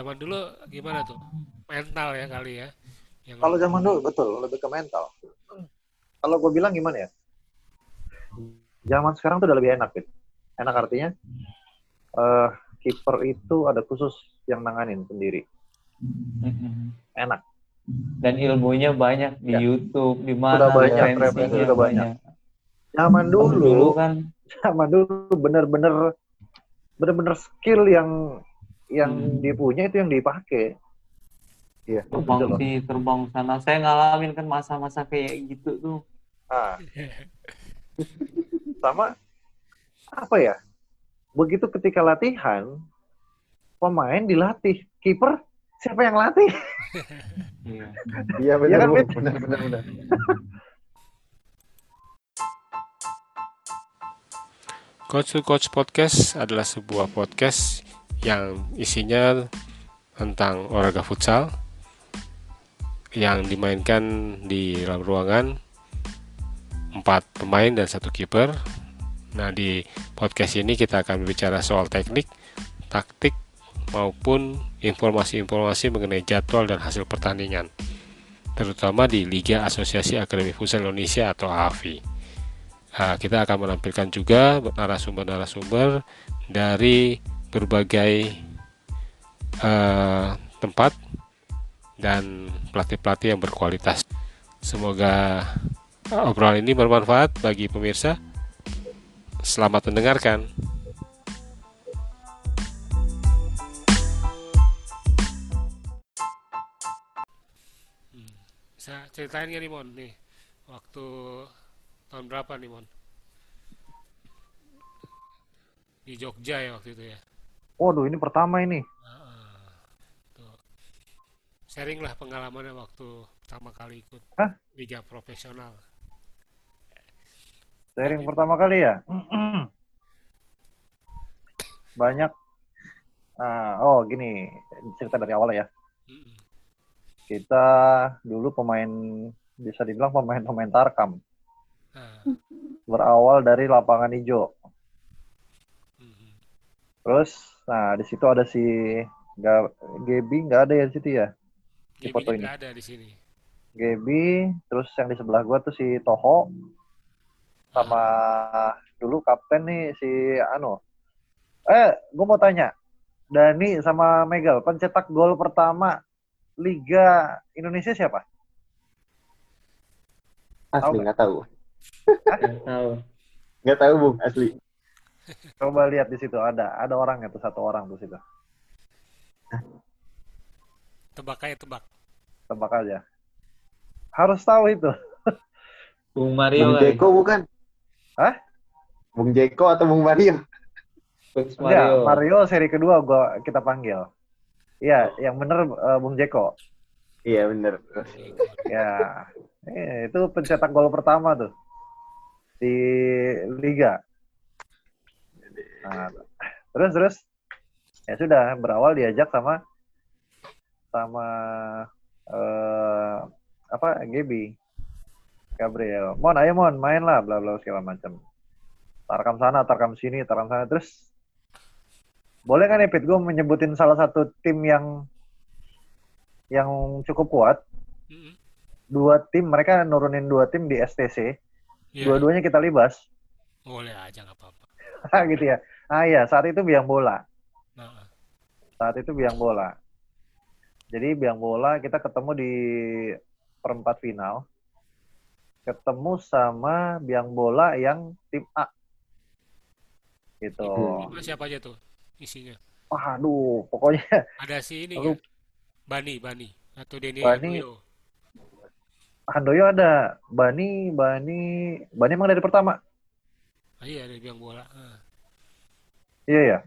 Zaman dulu gimana tuh? Mental ya kali ya. Yang Kalau zaman dulu betul lebih ke mental. Kalau gue bilang gimana ya? Zaman sekarang tuh udah lebih enak, Fit. Enak artinya eh kiper itu ada khusus yang nanganin sendiri. Mm-mm. Enak. Dan ilmunya banyak di Ya. YouTube, di mana Udah banyak, referensinya referensi udah banyak. banyak. Zaman dulu, dulu kan zaman dulu bener-bener bener-bener skill yang yang Hmm. dia punya itu yang dipakai. Iya, terbang loh. sini, terbang sana. Saya ngalamin kan masa-masa kayak gitu tuh. Ah. Sama apa ya? Begitu ketika latihan, pemain dilatih, kiper siapa yang latih? Iya. Iya benar, kan, benar, benar, benar. Coach to Coach Podcast adalah sebuah podcast yang isinya tentang olahraga futsal yang dimainkan di dalam ruangan empat pemain dan satu kiper. Nah di podcast ini kita akan berbicara soal teknik, taktik maupun informasi-informasi mengenai jadwal dan hasil pertandingan, terutama di Liga Asosiasi Akademi Futsal Indonesia atau AFI. Nah, kita akan menampilkan juga narasumber-narasumber dari berbagai eh, tempat dan pelatih-pelatih yang berkualitas. Semoga eh, obrolan ini bermanfaat bagi pemirsa. Selamat mendengarkan. Hmm, Bisa ceritain gak nih Mon nih waktu tahun berapa nih Mon? Di Jogja ya waktu itu ya. Waduh, ini pertama ini. Tuh. Sharing lah pengalamannya waktu pertama kali ikut Hah? liga profesional. Sharing pertama kali ya. Banyak. Ah, oh gini, cerita dari awal ya. Kita dulu pemain bisa dibilang pemain-pemain Tarkam. Ah, Berawal dari lapangan hijau. Terus, nah di situ ada si Ga- Gebi nggak ada ya di situ ya. Di Gaby foto ini. ada di sini. Gebi, terus yang di sebelah gua tuh si Toho, sama dulu kapten nih si Ano. Eh, gua mau tanya, Dani sama Megal, pencetak gol pertama Liga Indonesia siapa? Asli nggak tahu. Nggak tahu. Nggak tahu, Bung. Asli. Coba lihat di situ ada, ada orang tuh satu orang tuh situ. Tebak aja tebak. Tebak aja. Harus tahu itu. Bung Mario Bung kali. Jeko bukan? Hah? Bung Jeko atau Bung Mario? Coach Enggak, Mario. Mario seri kedua gua kita panggil. Iya, yang bener eh, Bung Jeko. Iya bener. Ya, eh, itu pencetak gol pertama tuh di Liga. Nah, terus terus ya sudah berawal diajak sama sama eh, apa Gebi Gabriel. Mon, ayo Mon, main lah, bla bla segala macam. Tarkam sana, tarkam sini, tarkam sana. Terus boleh kan ya Pit, gue menyebutin salah satu tim yang yang cukup kuat dua tim mereka nurunin dua tim di STC Iya, dua-duanya kita libas boleh aja nggak apa-apa. gitu ya ah iya saat itu biang bola Nah, saat itu biang bola jadi biang bola kita ketemu di perempat final ketemu sama biang bola yang tim A gitu Gimana siapa aja tuh isinya? waduh pokoknya Ada si ini Lu- nggak? Bani, Bani atau Denny Bani. Handoyo? Handoyo ada Bani Bani Bani emang dari pertama Ah, iya dari biang bola. Ah. Iya ya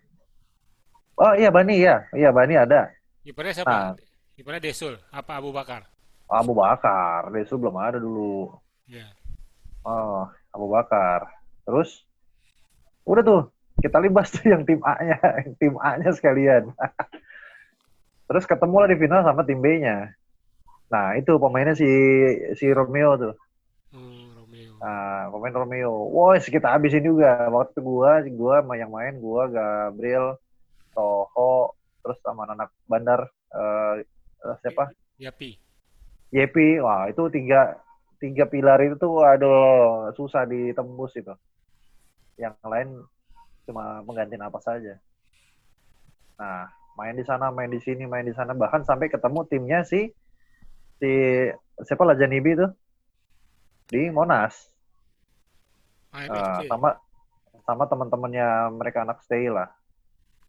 oh iya Bani ya iya Bani ada Kipernya siapa? Ah. Kipernya Desul, apa Abu Bakar? Abu Bakar Desu belum ada dulu Ya. Oh, Abu Bakar. Terus udah tuh kita libas tuh yang tim A-nya, yang tim A-nya sekalian. Terus ketemu lah di final sama tim B-nya. Nah, itu pemainnya si si Romeo tuh. Nah, pemain Romeo. Wah, kita habisin juga. Waktu gua, gua sama yang main, gua Gabriel, Toho, terus sama anak bandar eh, eh, siapa Yapi. Yepi wah itu tiga tiga pilar itu tuh aduh susah ditembus itu yang lain cuma pengganti apa saja nah main di sana main di sini main di sana bahkan sampai ketemu timnya si si siapa Lajanibi tuh di Monas Eh, AMFC. sama sama teman-temannya mereka anak stay lah.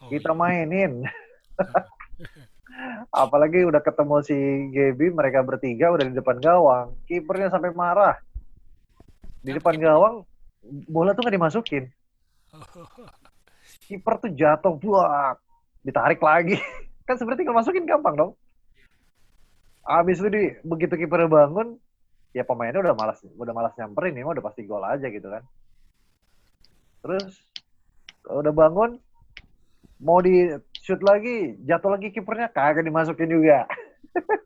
Oh, kita iya. mainin. Apalagi udah ketemu si Gaby mereka bertiga udah di depan gawang. Kipernya sampai marah. Di depan gawang bola tuh nggak dimasukin. Kiper tuh jatuh buak ditarik lagi. Kan seperti kalau masukin gampang dong. Abis itu di begitu kipernya bangun ya pemainnya udah malas udah malas nyamperin ya udah pasti gol aja gitu kan. Terus udah bangun mau di shoot lagi jatuh lagi kipernya kagak dimasukin juga.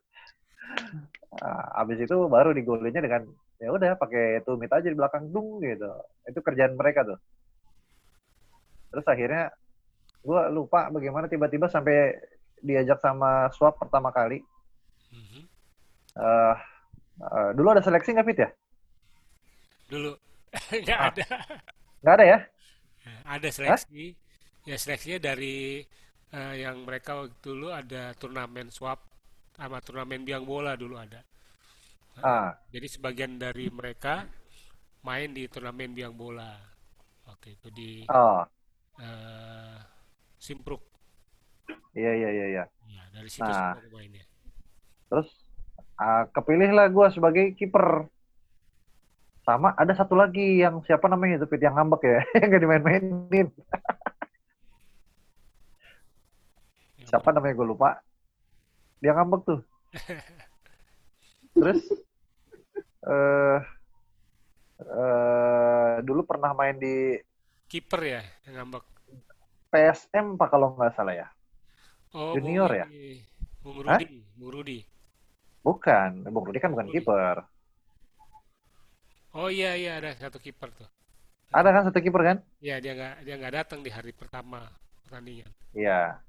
Nah, abis itu baru digolinnya dengan ya udah pakai tumit aja di belakang dung gitu. Itu kerjaan mereka tuh. Terus akhirnya gue lupa bagaimana tiba-tiba sampai diajak sama swap pertama kali. Mhm. Eh, eh, dulu ada seleksi nggak fit ya Dulu nggak Ah. ada. nggak ada ya Nah, Ada seleksi. Ya seleksinya dari eh, yang mereka waktu dulu ada turnamen swap sama turnamen biang bola dulu ada. ah Jadi sebagian dari mereka main di turnamen biang bola. Waktu itu di oh eh, Simpruk. iya iya iya iya Ya, dari situ Nah. semua pemainnya. terus ah, kepilihlah gue sebagai kiper sama ada satu lagi yang siapa namanya itu yang ngambek ya yang nggak dimain-mainin siapa namanya gue lupa dia ngambek tuh terus eh eh dulu pernah main di kiper ya yang ngambek. PSM pak kalau nggak salah ya Oh, Junior Bung ya? Bung? Rudi, Bung Rudi. Bukan Bung Rudi kan bukan kiper Oh iya iya ada satu kiper tuh. ada kan satu kiper kan Ya dia nggak dia nggak datang di hari pertama pertandingan. Iya.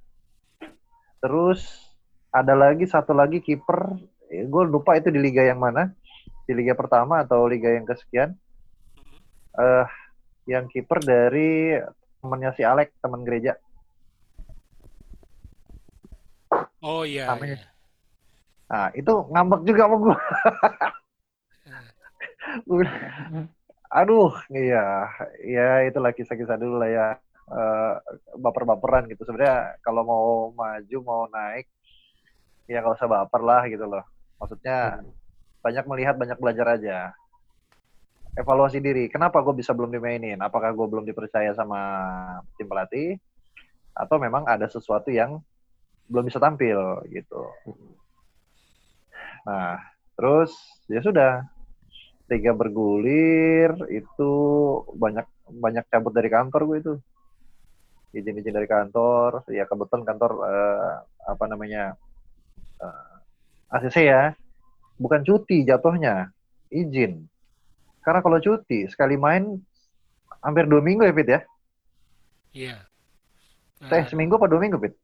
Terus ada lagi satu lagi kiper, gue lupa itu di liga yang mana, di liga pertama atau liga yang kesekian. Eh, yang kiper dari temannya si Alek, teman gereja. Oh iya. Namanya. iya. Nah, itu ngambek juga sama gue. Aduh, iya, ya itulah kisah-kisah dulu lah ya. Eh, baper-baperan gitu. Sebenarnya kalau mau maju, mau naik, ya nggak usah baper lah gitu loh. Maksudnya banyak melihat, banyak belajar aja. Evaluasi diri. Kenapa gue bisa belum dimainin? Apakah gue belum dipercaya sama tim pelatih? Atau memang ada sesuatu yang belum bisa tampil gitu. Nah, terus ya sudah. Tiga bergulir itu banyak banyak cabut dari kantor gue itu. Izin-izin dari kantor ya kebetulan kantor eh, apa namanya eh, ACC ya. Bukan cuti jatuhnya izin. Karena kalau cuti sekali main hampir dua minggu ya Fit ya? Iya. eh Eh, seminggu apa dua minggu Fit? eh,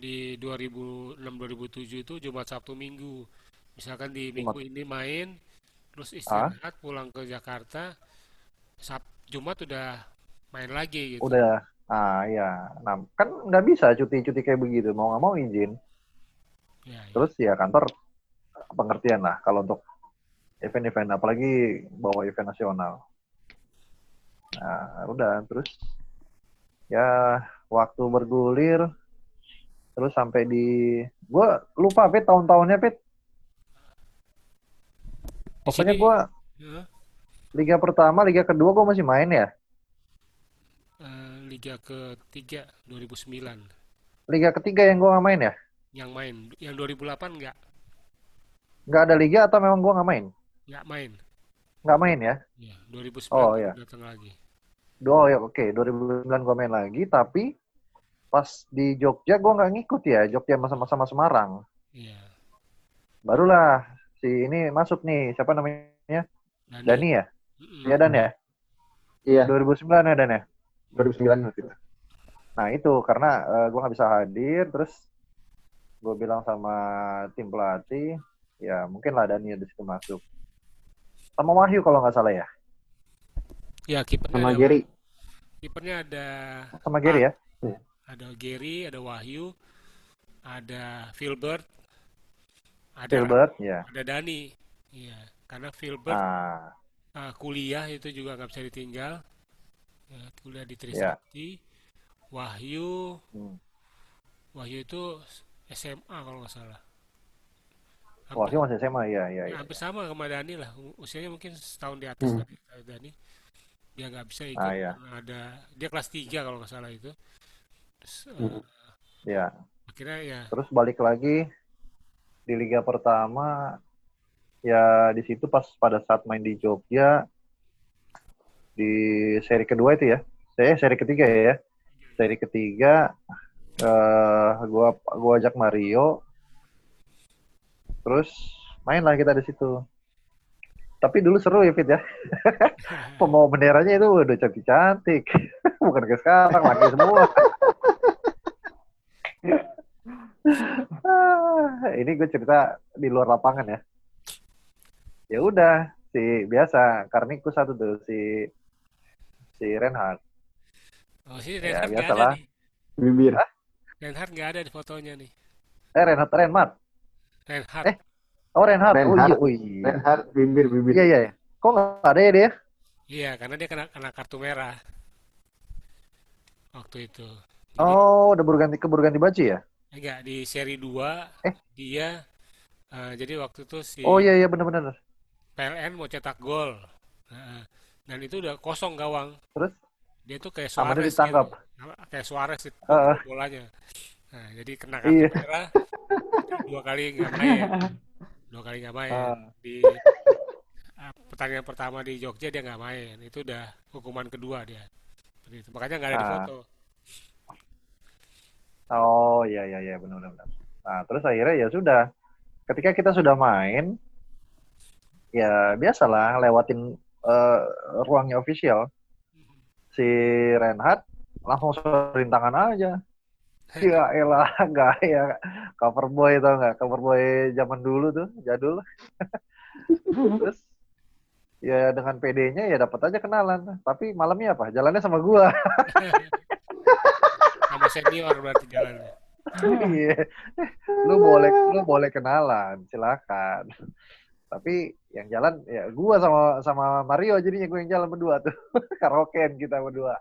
di 2006 2007 itu Jumat Sabtu Minggu. Misalkan di Jumat. minggu ini main terus istirahat pulang ke Jakarta Sab Jumat udah main lagi gitu. udah ah ya nah kan nggak bisa cuti-cuti kayak begitu mau nggak mau izin Ya, ya. terus ya kantor pengertian lah kalau untuk event-event apalagi bawa event nasional nah udah terus ya waktu bergulir terus sampai di gue lupa Pit tahun-tahunnya Pit pokoknya gue Ya, liga pertama liga kedua gue masih main ya eh, Liga ketiga 2009 liga ketiga yang gue nggak main ya yang main. Yang 2008 nggak nggak ada liga atau memang gue nggak main nggak main. nggak main ya Ya, 2009 Oh, iya. datang lagi. Oh ya oke 2009 gue main lagi tapi pas di Jogja gue nggak ngikut ya Jogja sama-sama Semarang Iya. barulah si ini masuk nih siapa namanya Dani. Dani ya Mm-mm. Iya Dan ya Iya, 2009 ya Dan ya 2009 waktu itu. Nah itu karena gue nggak bisa hadir, terus gue bilang sama tim pelatih, ya mungkin lah Dani di situ masuk. Sama Wahyu kalau nggak salah ya, Ya kipernya Sama Gary. kipernya ada sama Gary ya. Ada Gary, ada Wahyu, ada Filbert, ada Gilbert, ya. ada Dani. Iya, karena Filbert Nah, uh, kuliah itu juga nggak bisa ditinggal. Ya, kuliah di Ya. Trisakti. Wahyu, hmm. Wahyu itu SMA kalau nggak salah. Hampir, Wahyu masih SMA, ya, ya, ya, ya. hampir sama sama Dani lah. Usianya mungkin setahun di atas Hmm. Dani. Dia nggak bisa ikut Ah, ya. ada dia kelas 3 kalau nggak salah itu. Terus uh, Hmm. ya. akhirnya ya Terus balik lagi di Liga Pertama, ya di situ pas pada saat main di Jogja di seri kedua itu ya, saya seri ketiga ya, seri ketiga eh gua gua ajak Mario, terus mainlah kita di situ. Tapi dulu seru ya Fit ya, pembawa benderanya itu udah cantik-cantik, bukan kayak sekarang laki semua. Ah, ini gue cerita di luar lapangan ya. Ya udah, si biasa Karnikus satu tuh si si Renhard. oh sih Ya, Reinhard nggak ada nih. Bibir. Reinhard nggak ada di fotonya nih. Eh Renhard Renhard. Reinhard. Eh, Oh Renhard. Oh iya, oh iya. Reinhard bibir bibir. Iya iya. iya. Kok nggak ada ya dia? Iya, karena dia kena kena kartu merah waktu itu. Oh, udah baru ganti keburu ganti baju ya? enggak di seri 2 Eh. dia eh, jadi waktu itu si Oh iya iya benar-benar. PLN mau cetak gol. Nah, dan itu udah kosong gawang. Terus Dia tuh kayak Suarez ditangkap. gitu. Kayak Suarez itu Heeh. bolanya. Nah, jadi kena kartu Iya. merah dua kali nggak main. Dua kali nggak main. Ah. Di ah, pertandingan pertama di Jogja dia nggak main. Itu udah hukuman kedua dia. Makanya nggak ada di Ah. foto. Oh iya iya iya benar-benar. Nah terus akhirnya ya sudah. Ketika kita sudah main, ya biasalah lewatin eh, ruangnya official. Si Renhard langsung serintangan aja. Ya elah gaya cover boy tau nggak cover boy zaman dulu tuh jadul. Terus ya dengan PD-nya ya dapat aja kenalan. Tapi malamnya apa? Jalannya sama gua. Senior berarti jalannya. Iya. lu boleh lu boleh kenalan, silakan. Tapi yang jalan ya gua sama sama Mario jadinya gue yang jalan berdua tuh. Karaokean kita berdua.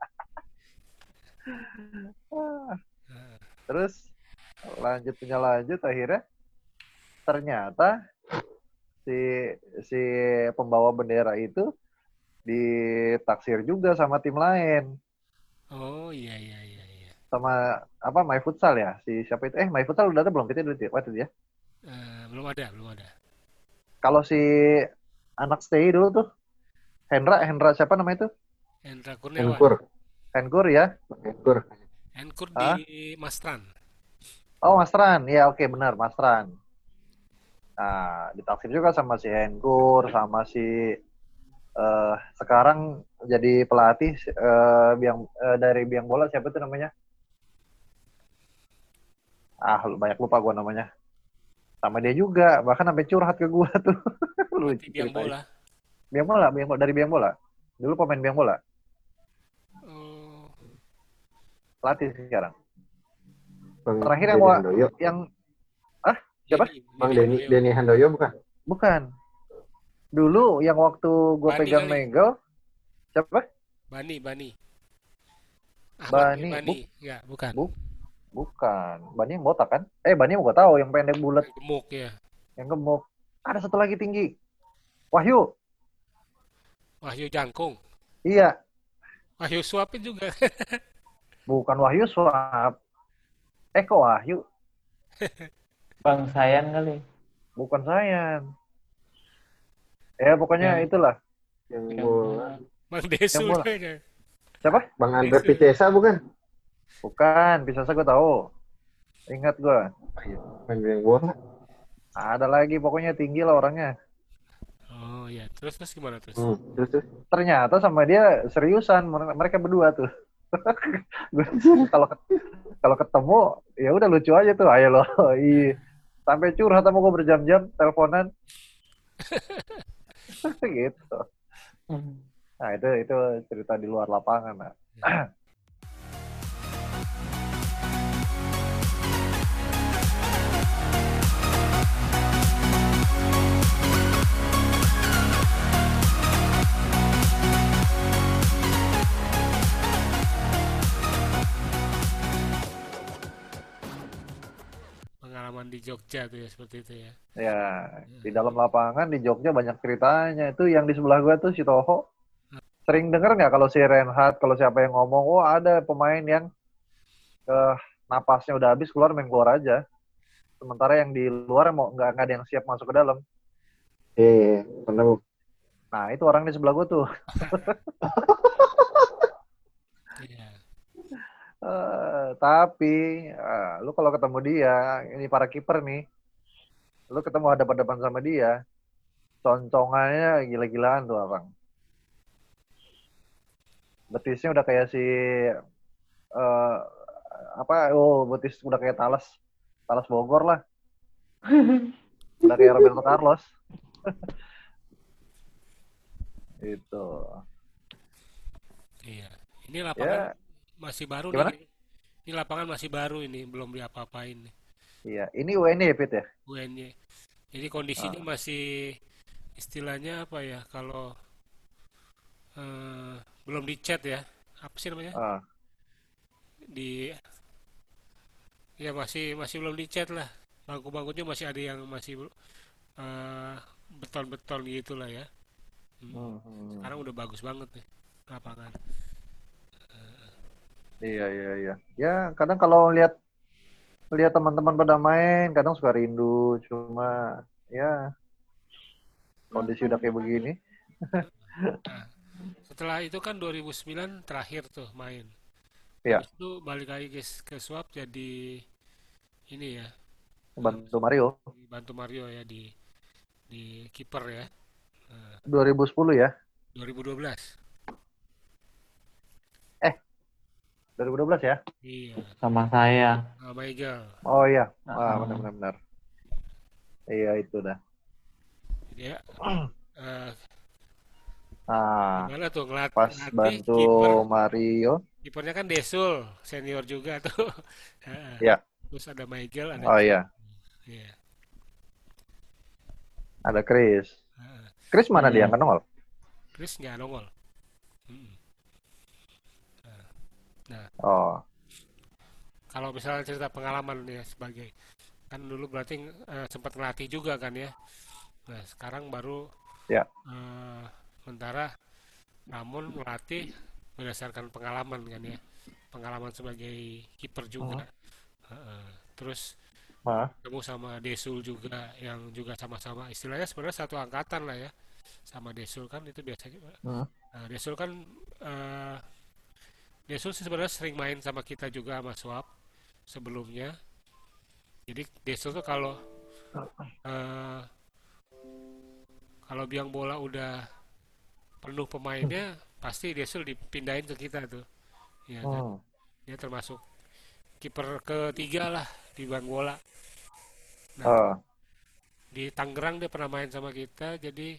Ah. Terus lanjut punya lanjut akhirnya ternyata si si pembawa bendera itu ditaksir juga sama tim lain Oh iya iya iya. Sama apa My Futsal ya si siapa itu eh My Futsal udah ada belum kita dulu waktu itu ya Eh, belum ada, belum ada. kalau si anak stay dulu tuh Hendra Hendra siapa namanya itu Hendra Kurniawan. Enkur. Henkur ya. Enkur Hah? di Mastran. oh Mastran ya oke benar Mastran nah ditaksir juga sama si Henkur sama si eh sekarang jadi pelatih eh biang eh, dari biang bola siapa tuh namanya ah lu- banyak lupa gua namanya sama dia juga bahkan sampai curhat ke gua tuh Di biang bola. biang bola biang bola dari biang bola dulu pemain biang bola Oh, pelatih sekarang Bang Terakhir yang gua- Handoyo. yang Siapa? Denny- Bang Denny Denny Handoyo. Bukan? bukan dulu yang waktu gua Bani pegang kali. Megel siapa Bani, Bani. Ahmad Bani, Bani. Enggak, bukan. Bu- bukan Bani yang botak kan eh Bani yang gua tahu yang pendek bulat Yang Gemuk ya. yang gemuk ada satu lagi tinggi Wahyu Wahyu Jangkung. iya Wahyu Suapin juga. bukan Wahyu Suap eh kok Wahyu Bang sayang kali. bukan Sayan ya pokoknya Yang- itulah Yang Yang bola. Bang Desu bola. juga. siapa Bang Andre. Picesa bukan? Bukan bisa saya gua tahu ingat gua Main yang bola. ada lagi pokoknya tinggi lah orangnya Oh iya, terus terus gimana terus? Hmm. Terus terus. ternyata sama dia seriusan mer- mereka berdua tuh Gua- kalau kalau ketemu ya udah lucu aja tuh ayo lo iya sampai curhat sama gue berjam-jam teleponan gitu nah itu itu cerita di luar lapangan nah. Pengalaman di Jogja tuh ya seperti itu ya. Ya di dalam lapangan di Jogja banyak ceritanya. Itu yang di sebelah gue tuh si Toho. Sering denger nggak kalau si Renhat kalau siapa yang ngomong oh ada pemain yang eh, napasnya udah habis keluar main keluar aja. Sementara yang di luar mau nggak nggak ada yang siap masuk ke dalam. Iya, iya, pernah bu. nah itu orang di sebelah gue tuh. Iya. Eh, tapi eh, lu kalau ketemu dia ini para kiper nih lu ketemu hadapan-hadapan sama dia concongannya gila-gilaan tuh abang. Betisnya udah kayak si eh, apa oh betis udah kayak Talas Talas Bogor lah. Udah kayak Roberto Carlos. Itu. Iya. Ini lapangan ya masih baru Gimana? nih. Ini lapangan masih baru ini, belum diapa-apain nih. iya ini UNY ya Pit ya UN-nya. Jadi kondisinya masih istilahnya apa ya? Kalau eh, belum dicat ya. Apa sih namanya? Ah, Di ya masih masih belum dicat lah. Bangku-bangkunya masih ada yang masih eh, beton-beton gitu lah ya. Hmm. hmm, hmm. Sekarang udah bagus banget nih lapangan. Iya iya iya. Ya kadang kalau lihat lihat teman-teman pada main, kadang suka rindu. Cuma ya kondisi udah kayak begini. Nah, setelah itu kan 2009 terakhir tuh main. Iya. Itu balik lagi ke, ke swap jadi ini ya, Bantu Mario. bantu Mario ya di di kiper ya. Nah, 2010 ya. 2012. 2012 ya. Iya, sama saya. nah, Michael. Oh iya. Wah, Ah. benar benar benar. Iya itu dah. Jadi ya, eh, Ah, gimana tuh ngelat pas ngelatih bantu kiper Mario. kipernya kan Desul senior juga tuh. Heeh. Iya. Terus ada Michael, ada Oh iya. iya. Ada Chris. Heeh. Chris mana dia Iya. yang nongol? Chris nggak nongol. Oh. Kalau misalnya cerita pengalaman ya sebagai kan dulu berarti eh, sempat ngelatih juga kan ya. Nah sekarang baru Ya. eh, sementara namun melatih berdasarkan pengalaman kan ya. Pengalaman sebagai kiper juga. Heeh. Terus Hah? ketemu sama Desul juga yang juga sama-sama istilahnya sebenarnya satu angkatan lah ya sama Desul kan itu biasanya. Hmm. Nah, Desul kan eh, Desul sih sebenarnya sering main sama kita juga sama Swap sebelumnya. Jadi Desul tuh kalau eh, kalau biang bola udah penuh pemainnya pasti Desul dipindahin ke kita tuh. Ya kan? Hmm. Dia termasuk kiper ketiga lah di bang bola. Nah, Oh. di Tangerang dia pernah main sama kita jadi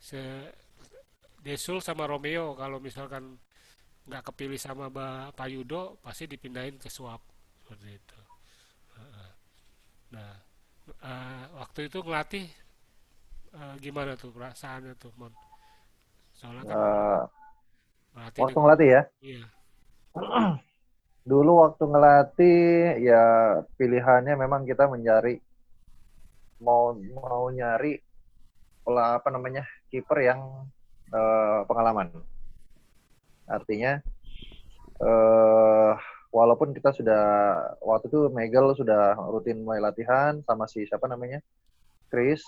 se Desul sama Romeo kalau misalkan nggak kepilih sama Pak Yudo pasti dipindahin ke Swap seperti itu. Nah eh, waktu itu ngelatih eh, gimana tuh perasaannya tuh Mon? Soalnya kan Eh, ngelatih waktu ngelatih ya. iya. Dulu waktu ngelatih ya pilihannya memang kita mencari mau mau nyari pola apa namanya kiper yang eh, pengalaman. Artinya eh walaupun kita sudah waktu itu Megel sudah rutin mulai latihan sama si siapa namanya? Chris,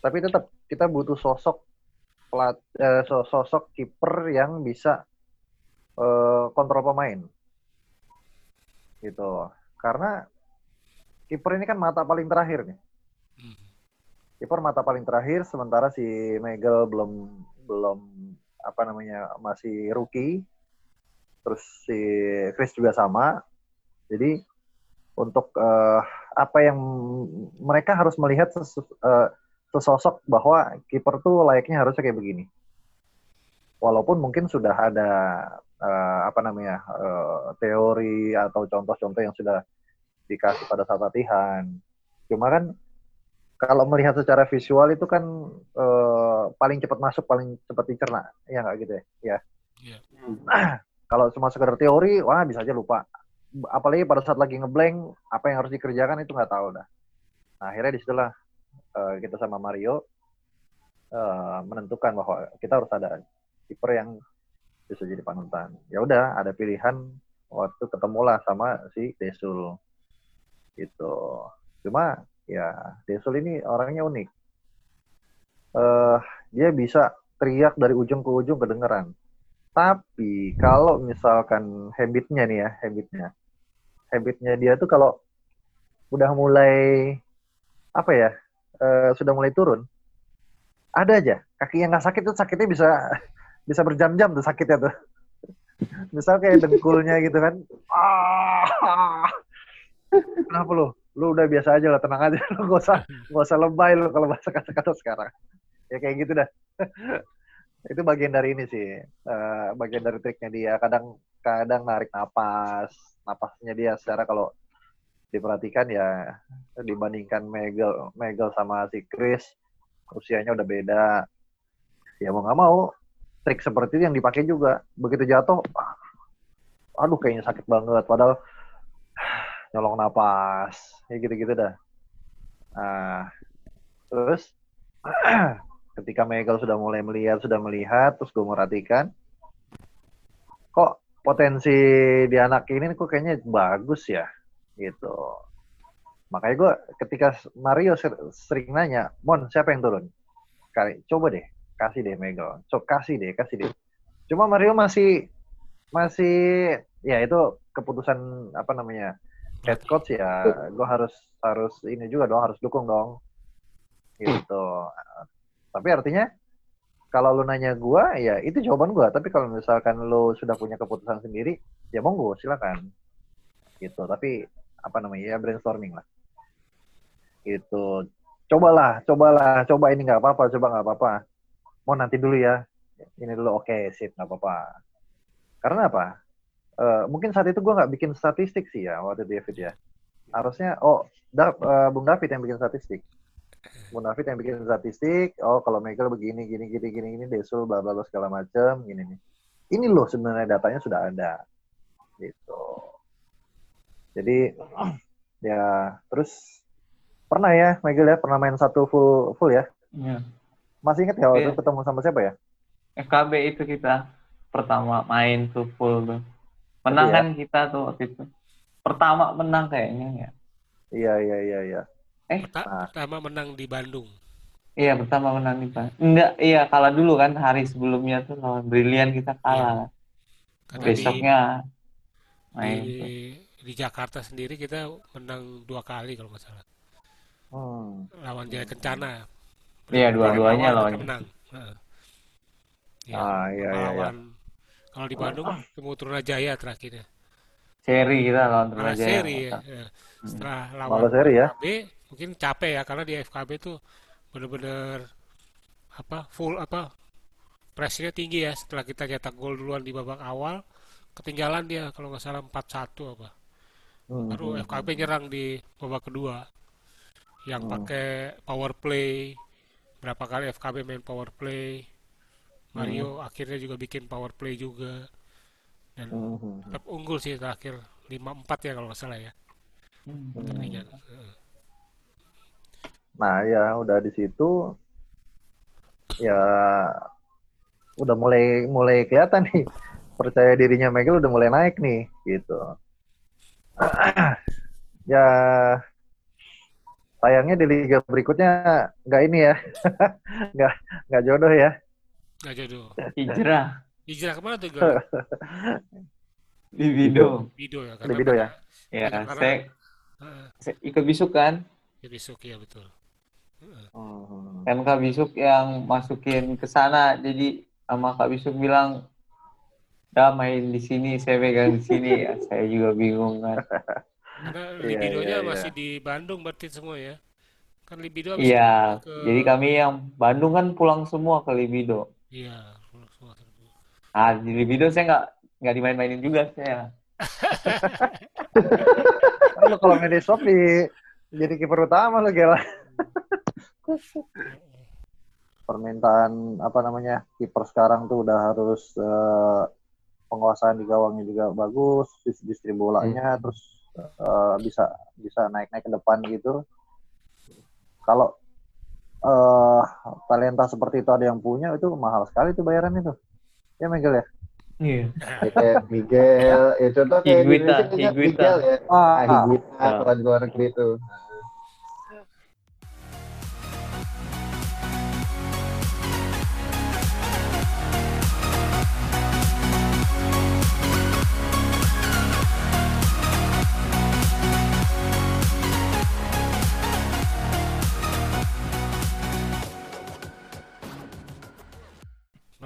tapi tetap kita butuh sosok pelat eh, so- sosok kiper yang bisa eh, kontrol pemain. Gitu. Karena kiper ini kan mata paling terakhir nih. Hmm. kiper mata paling terakhir sementara si Megel belum belum apa namanya masih rookie terus si Chris juga sama. Jadi untuk eh, apa yang mereka harus melihat sesu- eh, sesosok bahwa kiper tuh layaknya harusnya kayak begini. Walaupun mungkin sudah ada eh, apa namanya eh, teori atau contoh-contoh yang sudah dikasih pada saat latihan. Cuma kan kalau melihat secara visual itu kan eh, paling cepat masuk, paling cepat dicerna, ya nggak gitu ya? Ya. Iya. kalau cuma sekedar teori, wah bisa aja lupa. Apalagi pada saat lagi ngeblank, apa yang harus dikerjakan itu nggak tahu dah. Nah, akhirnya di situlah eh, kita sama Mario eh, menentukan bahwa kita harus ada kiper yang bisa jadi panutan. Ya udah, ada pilihan waktu ketemulah sama si Desul. Gitu. Cuma ya Desul ini orangnya unik. eh dia bisa teriak dari ujung ke ujung kedengeran. Tapi kalau misalkan habitnya nih ya, habitnya, habitnya dia tuh kalau udah mulai apa ya, eh, sudah mulai turun, ada aja kaki yang nggak sakit tuh sakitnya bisa bisa berjam-jam tuh sakitnya tuh. Misal kayak dengkulnya gitu kan, ah, kenapa lu? Lu udah biasa aja lah, tenang aja, lu gak usah gak usah lebay lu kalau bahasa kata-kata sekarang. Ya kayak gitu dah. itu bagian dari ini sih eh, bagian dari triknya dia. Kadang kadang narik napas napasnya dia. Secara kalau diperhatikan ya dibandingkan Megel Megel sama si Chris usianya udah beda. Ya mau nggak mau trik seperti itu yang dipakai juga. Begitu jatuh aduh kayaknya sakit banget. Padahal nyolong napas ya gitu-gitu dah nah terus ketika Michael sudah mulai melihat, sudah melihat, terus gue merhatikan, kok potensi di anak ini kok kayaknya bagus ya, gitu. Makanya gue ketika Mario ser- sering nanya, Mon siapa yang turun? Kali, coba deh, kasih deh Michael, coba kasih deh, kasih deh. Cuma Mario masih masih ya itu keputusan apa namanya head coach ya, gue harus harus ini juga dong, harus dukung dong, gitu. Tapi artinya kalau lu nanya gua ya itu jawaban gua. Tapi kalau misalkan lu sudah punya keputusan sendiri ya monggo silakan. Gitu. Tapi apa namanya ya brainstorming lah. Gitu. Cobalah cobalah. Coba ini nggak apa-apa coba nggak apa-apa. Mau nanti dulu ya. Ini dulu oke sip nggak apa-apa. Karena apa Eh, mungkin saat itu gua nggak bikin statistik sih ya waktu itu David ya harusnya oh Da- eh, Bung David yang bikin statistik Bung David yang bikin statistik, oh kalau Michael begini, gini, gini, gini, gini, Desul, bla bla segala macam, gini nih. Ini loh sebenarnya datanya sudah ada, gitu. Jadi ya terus pernah ya Michael ya pernah main satu full full ya. Iya. Masih ingat ya waktu ketemu sama siapa ya? FKB itu kita pertama main tuh full tuh. Menang Iya. kan kita tuh waktu itu. Pertama menang kayaknya ya. Iya iya iya iya. Perta- Ah. pertama menang di Bandung. Iya pertama menang nih Pak. Enggak, iya kalah dulu kan hari sebelumnya tuh lawan Brilian kita kalah. Karena Besoknya di, main di, tuh. di Jakarta sendiri kita menang dua kali kalau nggak salah. Hmm. Lawan Jaya Kencana. Iya, dua-duanya lawan. menang. Heeh. Ya, Ah iya iya. iya. Kalau di Bandung temu Trunajaya terakhirnya. Seri kita lawan Trunajaya. seri ya. ya. Setelah lawan Malah seri ya. FKB mungkin capek ya karena di FKB tuh bener-bener apa full apa pressnya tinggi ya setelah kita cetak gol duluan di babak awal ketinggalan dia kalau nggak salah 4-1 apa Hmm, baru hmm, FKB nyerang di babak kedua yang Hmm. pakai power play berapa kali FKB main power play Mario akhirnya juga bikin power play juga dan hmm, hmm. tetap unggul sih terakhir 5-4 ya kalau nggak salah ya Hmm. pertandingan Heeh. Nah ya udah di situ ya udah mulai mulai kelihatan nih percaya dirinya Michael udah mulai naik nih gitu. ya sayangnya di liga berikutnya nggak ini ya nggak nggak jodoh ya. Nggak jodoh Hijrah hijrah ke mana tuh di video. Bido ya Di Bido ya? Ya, Karena- saya, ikut bisuk kan. ya besok ya betul Hmm. Kan Kak Bisuk yang masukin ke sana. Jadi sama Kak Bisuk bilang ya main di sini saya pegang di sini ya saya juga bingung kan Karena Iya, libidonya iya, iya. masih di Bandung berarti semua ya. Kan libido iya ke jadi kami yang Bandung kan pulang semua ke Libido Iya, terus. ah di Libido saya nggak nggak dimain-mainin juga saya kalau main di shop di jadi kiper utama lo gila. Permintaan apa namanya kiper sekarang tuh udah harus eh, penguasaan di gawangnya juga bagus, dis- distribusi bolanya terus eh, bisa bisa naik-naik ke depan gitu. Kalau eh talenta seperti itu ada yang punya itu mahal sekali tuh bayaran itu. Ya Miguel ya? iya Ya, kayak Miguel, ya contoh kayak di Higuita, Indonesia Higuita. Miguel ya. Ah, Ah, Higuita, Ya. kalau di luar negeri itu.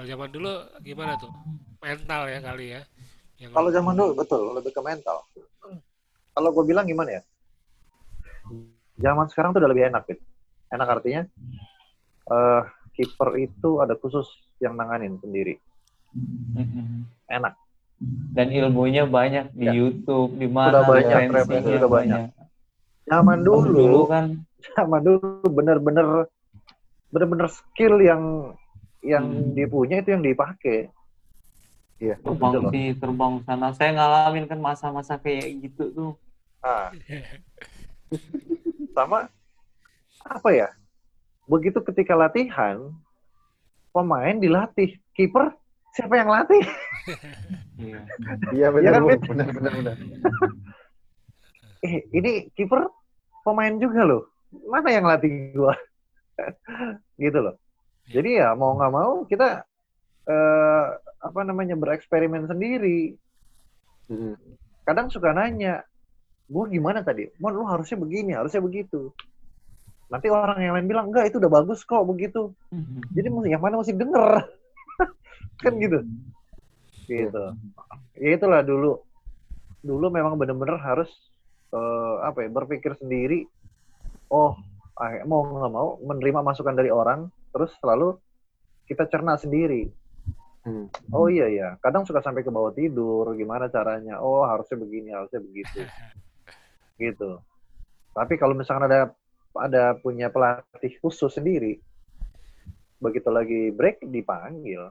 Zaman dulu gimana tuh? Mental ya kali ya. Yang Kalau zaman dulu betul lebih ke mental. Kalau gue bilang gimana ya? Zaman sekarang tuh udah lebih enak, Fit. Enak artinya eh kiper itu ada khusus yang nanganin sendiri. Mm-mm. Enak. dan ilmunya banyak di Ya. YouTube di mana Sudah banyak, referensinya referensi sudah banyak. banyak. Zaman dulu, dulu kan zaman dulu bener-bener bener-bener skill yang yang Hmm. dia punya itu yang dipakai. Iya. terbang Gitu sih terbang sana saya ngalamin kan masa-masa kayak gitu tuh Nah. Sama apa ya? Begitu ketika latihan, pemain dilatih, kiper siapa yang latih? Iya. Iya Iya benar, kan. Fit? benar, benar, benar. Eh, ini kiper pemain juga loh. Mana yang latih gua? gitu loh. Jadi ya mau nggak mau kita eh, apa namanya bereksperimen sendiri. Mm. Kadang suka nanya, gua gimana tadi? Mon lu harusnya begini, harusnya begitu. Nanti orang yang lain bilang enggak itu udah bagus kok begitu. Jadi mesti yang mana mesti denger. kan gitu. Gitu. Ya itulah dulu. Dulu memang bener-bener harus eh, apa ya berpikir sendiri. Oh, mau nggak mau menerima masukan dari orang, terus selalu kita cerna sendiri. Hmm. Oh iya ya, kadang suka sampai ke bawah tidur. Gimana caranya? Oh harusnya begini, harusnya begitu. Gitu. Tapi kalau misalkan ada ada punya pelatih khusus sendiri, begitu lagi break dipanggil,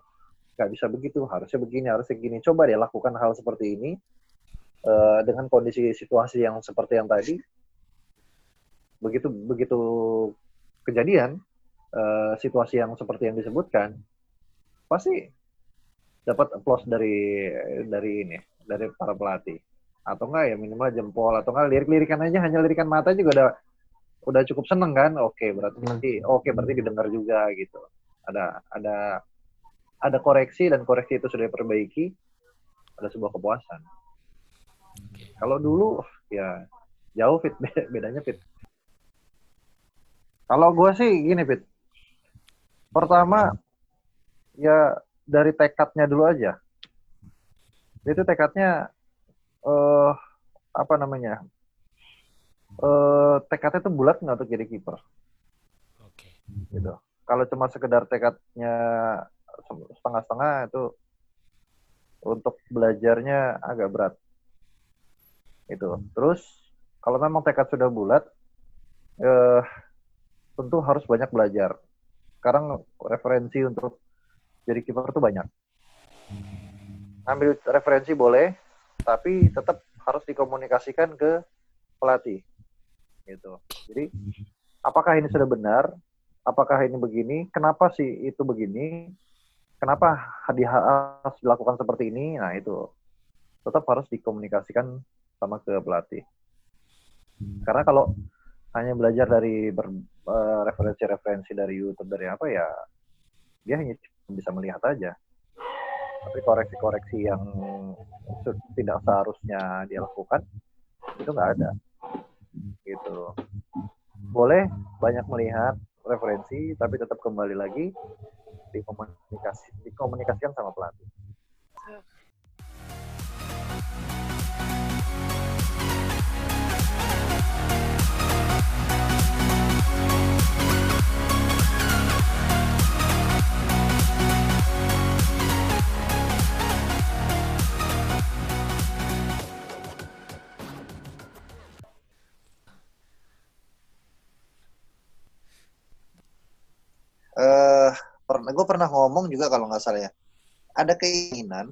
nggak bisa begitu, harusnya begini, harusnya begini. Coba deh lakukan hal seperti ini eh, dengan kondisi situasi yang seperti yang tadi. Begitu begitu kejadian eh, situasi yang seperti yang disebutkan, pasti dapat applause dari dari ini dari para pelatih. Atau enggak ya minimal jempol atau enggak lirik-lirikan aja hanya lirikan mata juga udah udah cukup seneng kan? Oke berarti oke berarti didengar juga gitu. Ada ada ada koreksi dan koreksi itu sudah diperbaiki. Ada sebuah kepuasan. Kalau dulu ya jauh fit. Bedanya fit. Kalau gue sih gini fit pertama ya dari tekadnya dulu aja. Itu tekadnya eh apa namanya? Eh tekadnya tuh bulat nggak untuk jadi kiper Oke. gitu. Kalau cuma sekedar tekadnya setengah-setengah itu untuk belajarnya agak berat. Itu. Terus kalau memang tekad sudah bulat eh tentu harus banyak belajar. Sekarang referensi untuk jadi kiper tuh banyak. Ambil referensi boleh, tapi tetap harus dikomunikasikan ke pelatih. Gitu. Jadi, apakah ini sudah benar? Apakah ini begini? Kenapa sih itu begini? Kenapa di- harus dilakukan seperti ini? Nah, itu tetap harus dikomunikasikan sama ke pelatih. Karena kalau hanya belajar dari ber- eh, referensi-referensi dari YouTube dari apa ya, dia hanya bisa melihat aja. Tapi koreksi-koreksi yang tidak seharusnya dia lakukan itu nggak ada. Gitu. Boleh banyak melihat referensi, tapi tetap kembali lagi dikomunikasi dikomunikasikan sama pelatih. Pernah ngomong juga kalau nggak salah ya. Ada keinginan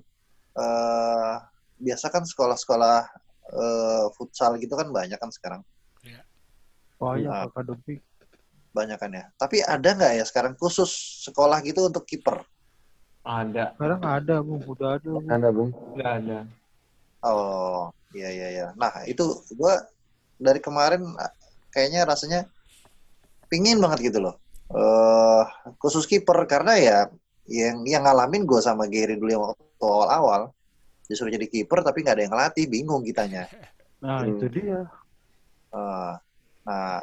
eh biasa kan sekolah-sekolah eh, futsal gitu kan banyak kan sekarang. Banyak Nah. akademi banyak kan ya. Tapi ada nggak ya sekarang khusus sekolah gitu untuk kiper? Ada, sekarang ada bu udah ada Bu. Ada bung. udah ada. oh iya iya iya. Nah itu gue dari kemarin kayaknya rasanya pingin banget gitu loh eh khusus kiper karena ya yang yang ngalamin gue sama Gary dulu yang waktu awal-awal disuruh jadi kiper tapi nggak ada yang ngelatih bingung kitanya nah Hmm. itu dia Eh, nah,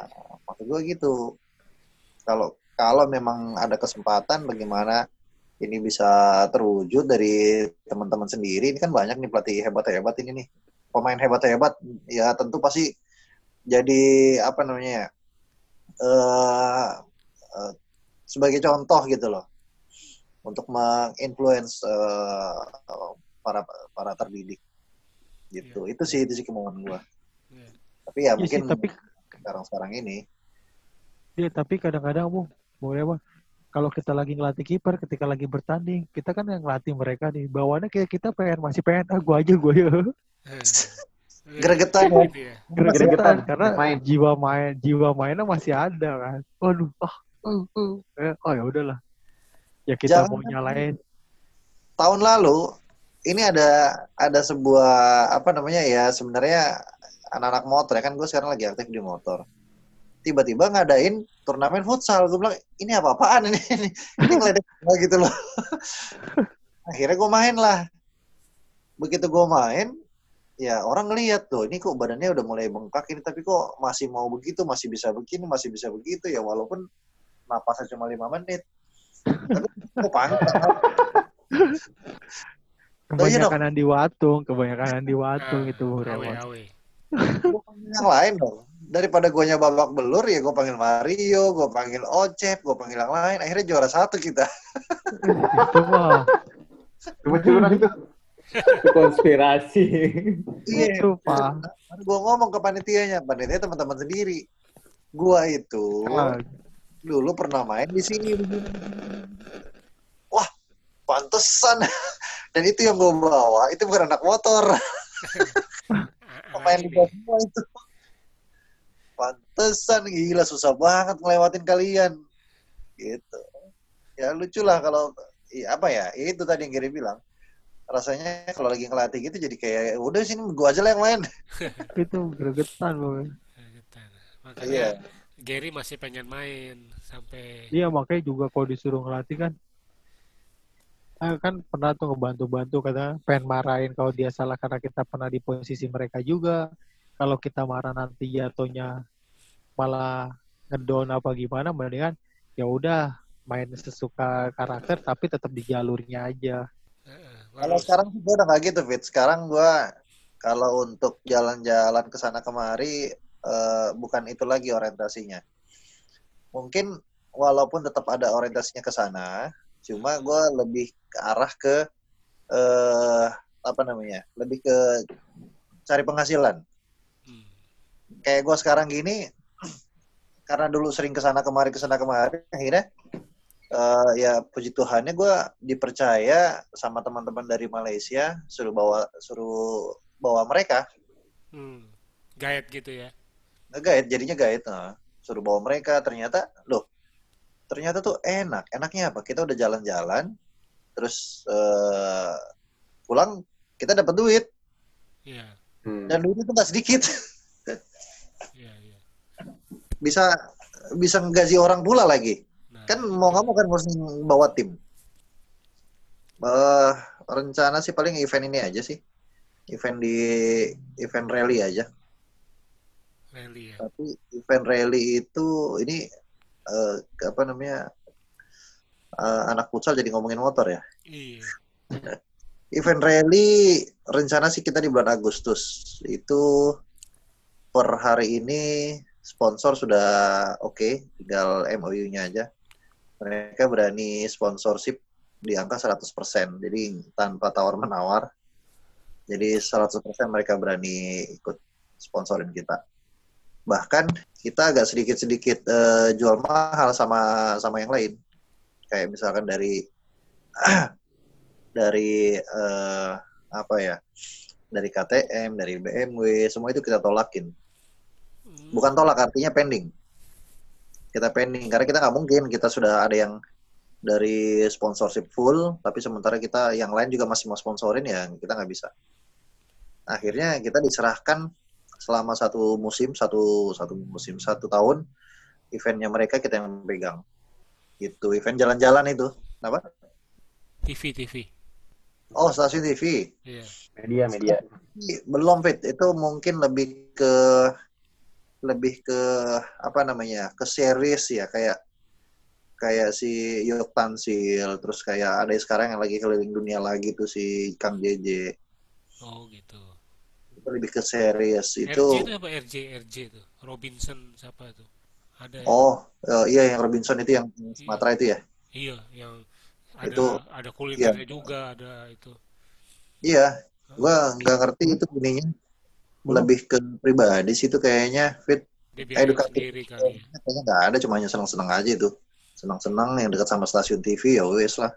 maksud gue gitu. Kalau kalau memang ada kesempatan, bagaimana ini bisa terwujud dari teman-teman sendiri? Ini kan banyak nih pelatih hebat-hebat ini nih, pemain hebat-hebat. Ya tentu pasti jadi apa namanya ya? eh eh, sebagai contoh gitu loh, untuk menginfluence eh, para para terdidik. Gitu. Itu sih itu sih kemauan gue. Iya. Tapi ya Iya mungkin sih, tapi sekarang-sekarang ini Iya, tapi kadang-kadang bu, boleh apa? Kalau kita lagi ngelatih kiper, ketika lagi bertanding, kita kan yang ngelatih mereka nih. Bawaannya kayak kita pengen masih pengen, ah gua aja, gua ya. gregetan ya. Gitu ya. Gregetan, Gregetan, karena main. jiwa main, jiwa mainnya masih ada kan. Waduh, ah, uh, uh. Eh, oh ya udahlah. Ya kita Jangan- mau nyalain. tahun lalu ini ada ada sebuah apa namanya ya sebenarnya anak-anak motor ya kan gue sekarang lagi aktif di motor tiba-tiba ngadain turnamen futsal gue bilang ini apa-apaan ini ini, ini ngeledek gitu loh akhirnya gue main lah begitu gue main ya orang ngeliat tuh ini kok badannya udah mulai bengkak ini tapi kok masih mau begitu masih bisa begini masih bisa begitu ya walaupun napasnya cuma lima menit tapi iya Kebanyakan Andi Watung, kebanyakan Andi Watung itu Bu awe Rewan. awe. Gua panggil yang lain dong. Daripada guanya babak belur ya gue panggil Mario, gue panggil Ocep, gue panggil yang lain. Akhirnya juara satu kita. itu mah, Cuma curang itu. Itu konspirasi. itu pak. Gue ngomong ke panitianya, panitia teman-teman sendiri. Gua itu dulu pernah main di sini. Wah, pantesan. Dan itu yang gue bawa, itu bukan anak motor. Pemain liga semua itu. Pantesan, gila susah banget ngelewatin kalian. Gitu. Ya lucu lah kalau, ya, apa ya, itu tadi yang Giri bilang. Rasanya kalau lagi ngelatih gitu jadi kayak, udah sini gue aja lah yang main. itu gregetan. Gregetan. Makanya Iya. Gary masih pengen main sampai Iya makanya juga kalau disuruh ngelatih kan ah, kan pernah tuh ngebantu-bantu kata pengen marahin kalau dia salah karena kita pernah di posisi mereka juga kalau kita marah nanti jatuhnya malah ngedown apa gimana mendingan ya udah main sesuka karakter tapi tetap di jalurnya aja Heeh, Kalau sekarang sih gue udah gak gitu, Fit. Sekarang gue kalau untuk jalan-jalan ke sana kemari eh, bukan itu lagi orientasinya. Mungkin walaupun tetap ada orientasinya ke sana, cuma gue lebih ke arah ke eh apa namanya? Lebih ke cari penghasilan. Hmm. Kayak gue sekarang gini karena dulu sering ke sana kemari ke sana kemari akhirnya eh, ya puji Tuhannya gue dipercaya sama teman-teman dari Malaysia suruh bawa suruh bawa mereka Hmm. Gaet gitu ya. Nge-guide jadinya guide nah. suruh bawa mereka ternyata loh ternyata tuh enak. Enaknya apa? Kita udah jalan-jalan terus eh, pulang kita dapat duit. Iya, Hmm. dan duit itu nggak sedikit. Iya, iya. bisa bisa ngegaji orang pula lagi. Nah, kan mau nggak mau kan harus bawa tim. Eh rencana sih paling event ini aja sih. Event di event rally aja rally ya. tapi event rally itu ini eh, apa namanya eh, anak futsal jadi ngomongin motor ya? Iya. event rally rencana sih kita di bulan Agustus. Itu per hari ini sponsor sudah oke tinggal MOU-nya aja. Mereka berani sponsorship di angka 100% jadi tanpa tawar menawar. Jadi 100% mereka berani ikut sponsorin kita bahkan kita agak sedikit-sedikit eh, jual mahal sama sama yang lain. Kayak misalkan dari dari eh, apa ya dari KTM dari BMW semua itu kita tolakin. Bukan tolak artinya pending. Kita pending karena kita nggak mungkin kita sudah ada yang dari sponsorship full tapi sementara kita yang lain juga masih mau sponsorin ya kita nggak bisa. Akhirnya kita diserahkan selama satu musim satu satu musim satu tahun eventnya mereka kita yang pegang itu event jalan-jalan itu apa TV TV. oh stasiun TV Iya. Media, media. belum fit itu mungkin lebih ke lebih ke apa namanya ke series ya kayak kayak si Yok Tansil terus kayak ada sekarang yang lagi keliling dunia lagi tuh si Kang JJ Oh gitu. Itu lebih ke series RJ itu itu apa RJ RJ itu? Robinson siapa itu? Ada ya? oh eh, iya yang Robinson itu yang Sumatera itu ya Iya, yang ada Itu- ada kulinernya juga, ada itu. iya gua nggak ngerti itu ininya lebih ke pribadi sih itu kayaknya fit Edukatif. ya. kayaknya nggak ada cuma hanya senang-senang aja itu senang-senang yang dekat sama stasiun TV ya wes lah